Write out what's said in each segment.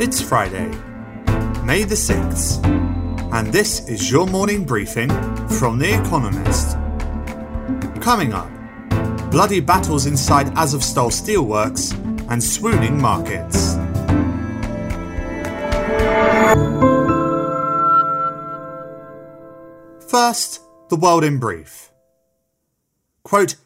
It's Friday, May the 6th, and this is your morning briefing from The Economist. Coming up, bloody battles inside Azovstal steelworks and swooning markets. First, the world in brief. Quote,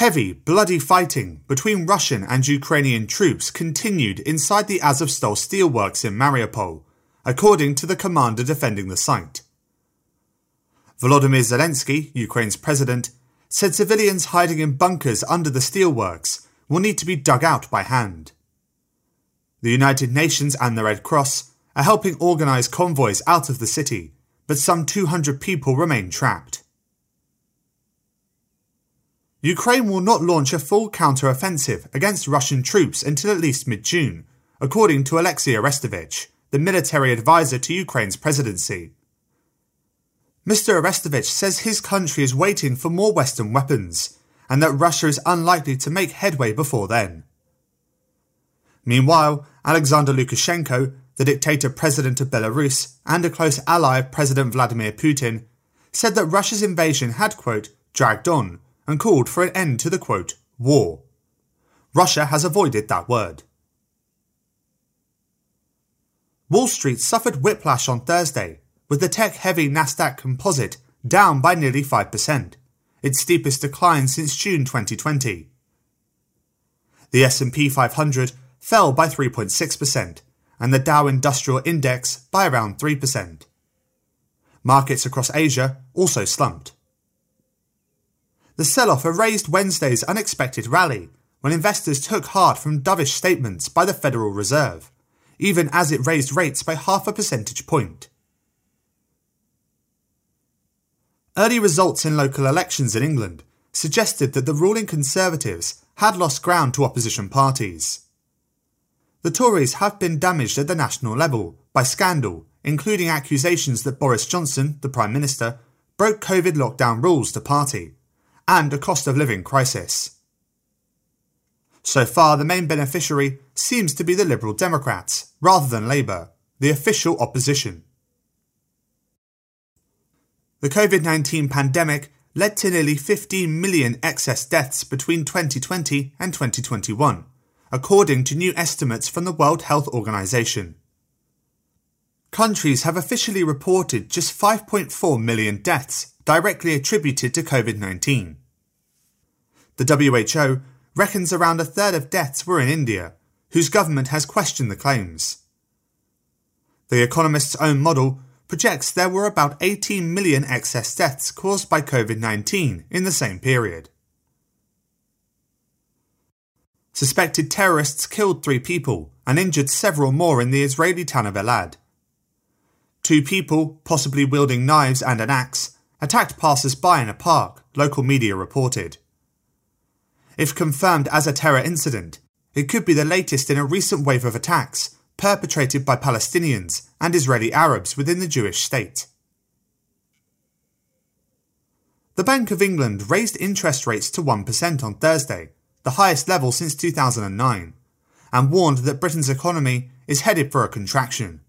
Heavy, bloody fighting between Russian and Ukrainian troops continued inside the Azovstal steelworks in Mariupol, according to the commander defending the site. Volodymyr Zelensky, Ukraine's president, said civilians hiding in bunkers under the steelworks will need to be dug out by hand. The United Nations and the Red Cross are helping organise convoys out of the city, but some 200 people remain trapped. Ukraine will not launch a full counter-offensive against Russian troops until at least mid-June, according to Alexei Arestovich, the military advisor to Ukraine's presidency. Mr. Arestovich says his country is waiting for more Western weapons, and that Russia is unlikely to make headway before then. Meanwhile, Alexander Lukashenko, the dictator president of Belarus and a close ally of President Vladimir Putin, said that Russia's invasion had, quote, dragged on and called for an end to the quote, war. Russia has avoided that word. Wall Street suffered whiplash on Thursday, with the tech heavy Nasdaq Composite down by nearly 5%, its steepest decline since June 2020. The S&P 500 fell by 3.6% and the Dow Industrial Index by around 3%. Markets across Asia also slumped. The sell off erased Wednesday's unexpected rally when investors took heart from dovish statements by the Federal Reserve, even as it raised rates by half a percentage point. Early results in local elections in England suggested that the ruling Conservatives had lost ground to opposition parties. The Tories have been damaged at the national level by scandal, including accusations that Boris Johnson, the Prime Minister, broke COVID lockdown rules to party and a cost of living crisis. So far, the main beneficiary seems to be the Liberal Democrats, rather than Labour, the official opposition. The COVID 19 pandemic led to nearly 15 million excess deaths between 2020 and 2021, according to new estimates from the World Health Organization. Countries have officially reported just 5.4 million deaths directly attributed to COVID 19. The WHO reckons around a third of deaths were in India, whose government has questioned the claims. The Economist's own model projects there were about 18 million excess deaths caused by COVID 19 in the same period. Suspected terrorists killed three people and injured several more in the Israeli town of Elad. Two people, possibly wielding knives and an axe, attacked passers by in a park, local media reported. If confirmed as a terror incident, it could be the latest in a recent wave of attacks perpetrated by Palestinians and Israeli Arabs within the Jewish state. The Bank of England raised interest rates to 1% on Thursday, the highest level since 2009, and warned that Britain's economy is headed for a contraction.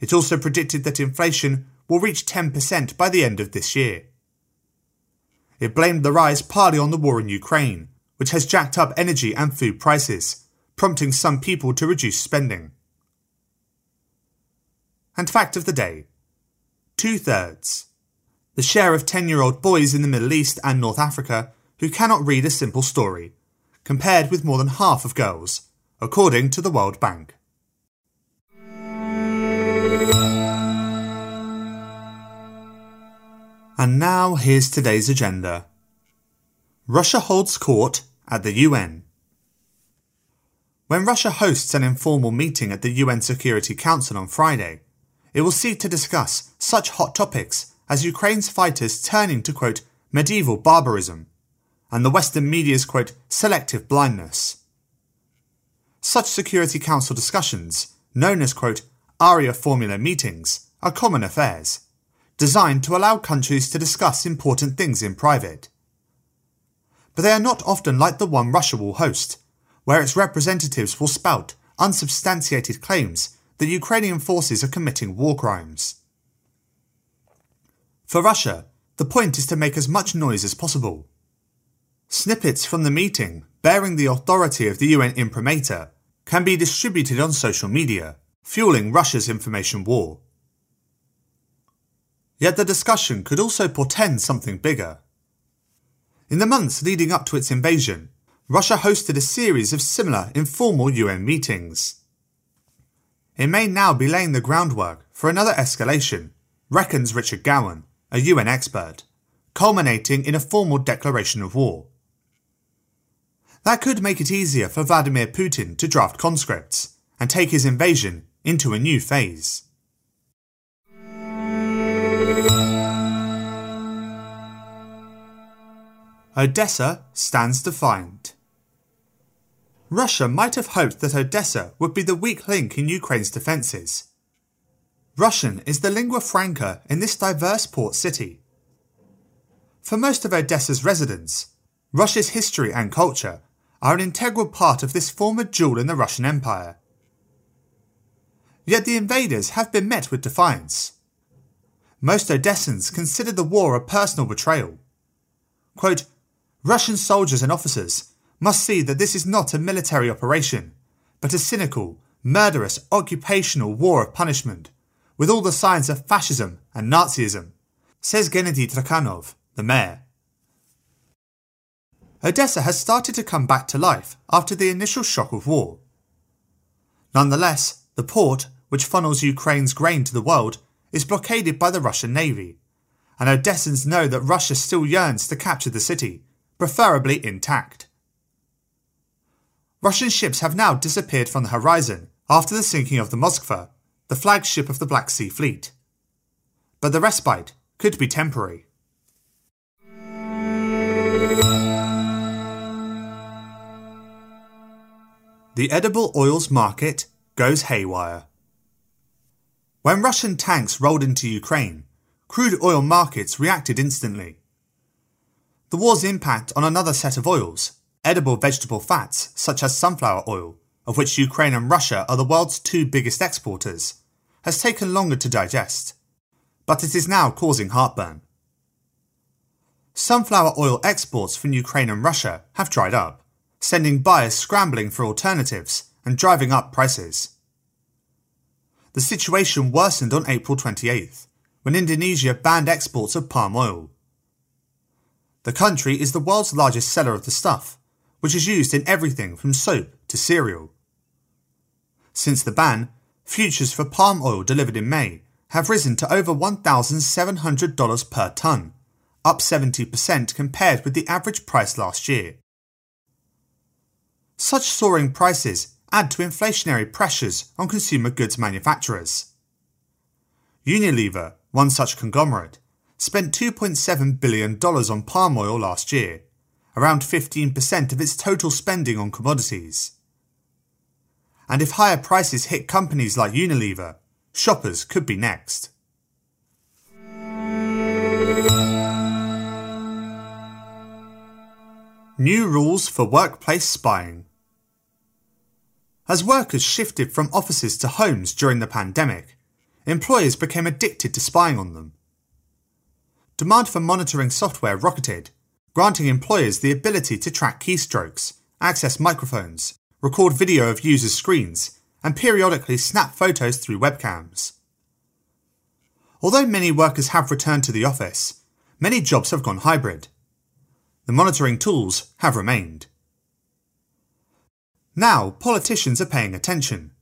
It also predicted that inflation will reach 10% by the end of this year. It blamed the rise partly on the war in Ukraine, which has jacked up energy and food prices, prompting some people to reduce spending. And fact of the day two thirds. The share of 10 year old boys in the Middle East and North Africa who cannot read a simple story, compared with more than half of girls, according to the World Bank. And now here's today's agenda. Russia holds court at the UN. When Russia hosts an informal meeting at the UN Security Council on Friday, it will seek to discuss such hot topics as Ukraine's fighters turning to quote medieval barbarism and the Western media's quote selective blindness. Such Security Council discussions, known as quote Arria formula meetings, are common affairs designed to allow countries to discuss important things in private. But they are not often like the one Russia will host, where its representatives will spout unsubstantiated claims that Ukrainian forces are committing war crimes. For Russia, the point is to make as much noise as possible. Snippets from the meeting, bearing the authority of the UN imprimatur, can be distributed on social media, fueling Russia's information war. Yet the discussion could also portend something bigger. In the months leading up to its invasion, Russia hosted a series of similar informal UN meetings. It may now be laying the groundwork for another escalation, reckons Richard Gowan, a UN expert, culminating in a formal declaration of war. That could make it easier for Vladimir Putin to draft conscripts and take his invasion into a new phase. Odessa stands defiant. Russia might have hoped that Odessa would be the weak link in Ukraine's defences. Russian is the lingua franca in this diverse port city. For most of Odessa's residents, Russia's history and culture are an integral part of this former jewel in the Russian Empire. Yet the invaders have been met with defiance. Most Odessans consider the war a personal betrayal. Quote, Russian soldiers and officers must see that this is not a military operation, but a cynical, murderous occupational war of punishment, with all the signs of fascism and Nazism, says Gennady Trukhanov, the mayor. Odessa has started to come back to life after the initial shock of war. Nonetheless, the port, which funnels Ukraine's grain to the world, is blockaded by the Russian Navy, and Odessans know that Russia still yearns to capture the city, preferably intact. Russian ships have now disappeared from the horizon after the sinking of the Moskva, the flagship of the Black Sea Fleet. But the respite could be temporary. the edible oils market goes haywire. When Russian tanks rolled into Ukraine, crude oil markets reacted instantly. The war's impact on another set of oils, edible vegetable fats such as sunflower oil, of which Ukraine and Russia are the world's two biggest exporters, has taken longer to digest, but it is now causing heartburn. Sunflower oil exports from Ukraine and Russia have dried up sending buyers scrambling for alternatives and driving up prices. The situation worsened on April 28th, when Indonesia banned exports of palm oil. The country is the world's largest seller of the stuff, which is used in everything from soap to cereal. Since the ban, futures for palm oil delivered in May have risen to over $1,700 per tonne, up 70% compared with the average price last year. Such soaring prices add to inflationary pressures on consumer goods manufacturers. Unilever, one such conglomerate, spent $2.7 billion on palm oil last year, around 15% of its total spending on commodities. And if higher prices hit companies like Unilever, shoppers could be next. New rules for workplace spying. As workers shifted from offices to homes during the pandemic, employers became addicted to spying on them. Demand for monitoring software rocketed, granting employers the ability to track keystrokes, access microphones, record video of users' screens, and periodically snap photos through webcams. Although many workers have returned to the office, many jobs have gone hybrid, the monitoring tools have remained. Now, politicians are paying attention.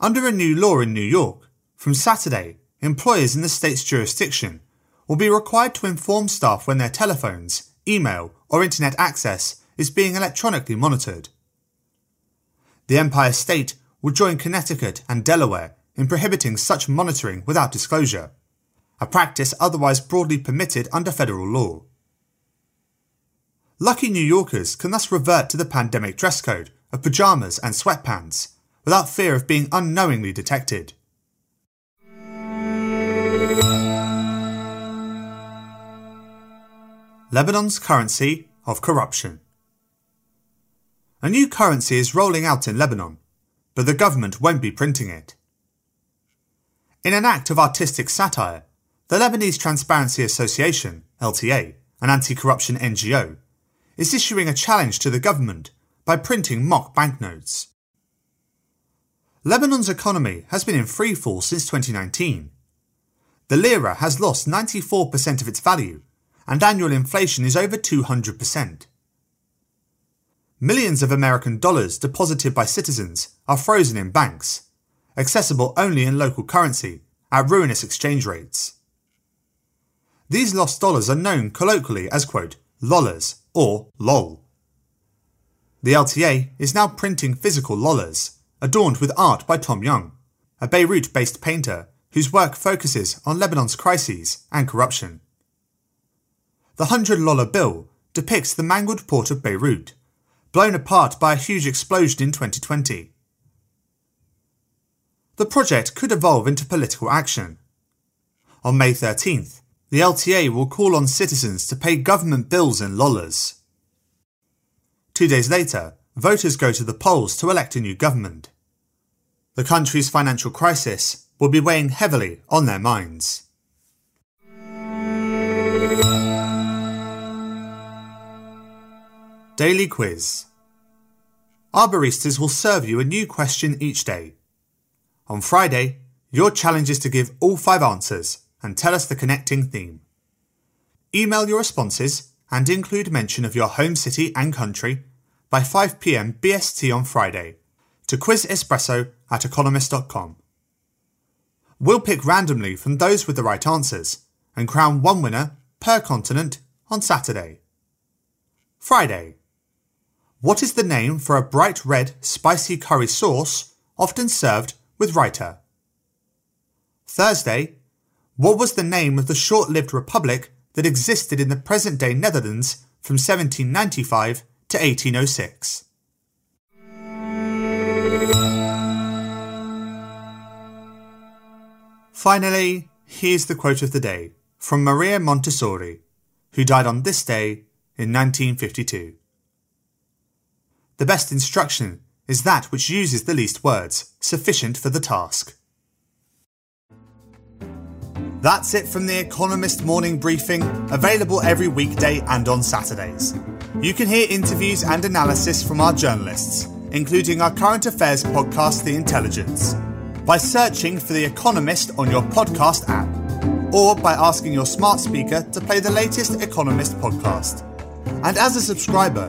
Under a new law in New York, from Saturday, employers in the state's jurisdiction will be required to inform staff when their telephones, email, or internet access is being electronically monitored. The Empire State will join Connecticut and Delaware in prohibiting such monitoring without disclosure, a practice otherwise broadly permitted under federal law. Lucky New Yorkers can thus revert to the pandemic dress code of pyjamas and sweatpants without fear of being unknowingly detected. Lebanon's currency of corruption. A new currency is rolling out in Lebanon, but the government won't be printing it. In an act of artistic satire, the Lebanese Transparency Association, LTA, an anti corruption NGO, is issuing a challenge to the government by printing mock banknotes. Lebanon's economy has been in freefall since 2019. The lira has lost 94% of its value, and annual inflation is over 200%. Millions of American dollars deposited by citizens are frozen in banks, accessible only in local currency at ruinous exchange rates. These lost dollars are known colloquially as quote, or lol. The LTA is now printing physical lollars, adorned with art by Tom Young, a Beirut based painter whose work focuses on Lebanon's crises and corruption. The 100 lollar bill depicts the mangled port of Beirut, blown apart by a huge explosion in 2020. The project could evolve into political action. On May 13th, the LTA will call on citizens to pay government bills in lollars. Two days later, voters go to the polls to elect a new government. The country's financial crisis will be weighing heavily on their minds. Daily Quiz Our baristas will serve you a new question each day. On Friday, your challenge is to give all five answers and tell us the connecting theme. Email your responses and include mention of your home city and country by 5pm BST on Friday to quizespresso at economist.com. We'll pick randomly from those with the right answers and crown one winner per continent on Saturday. Friday. What is the name for a bright red spicy curry sauce often served with raita? Thursday. What was the name of the short lived republic that existed in the present day Netherlands from 1795 to 1806? Finally, here's the quote of the day from Maria Montessori, who died on this day in 1952. The best instruction is that which uses the least words, sufficient for the task. That's it from the Economist Morning Briefing, available every weekday and on Saturdays. You can hear interviews and analysis from our journalists, including our current affairs podcast, The Intelligence, by searching for The Economist on your podcast app, or by asking your smart speaker to play the latest Economist podcast. And as a subscriber,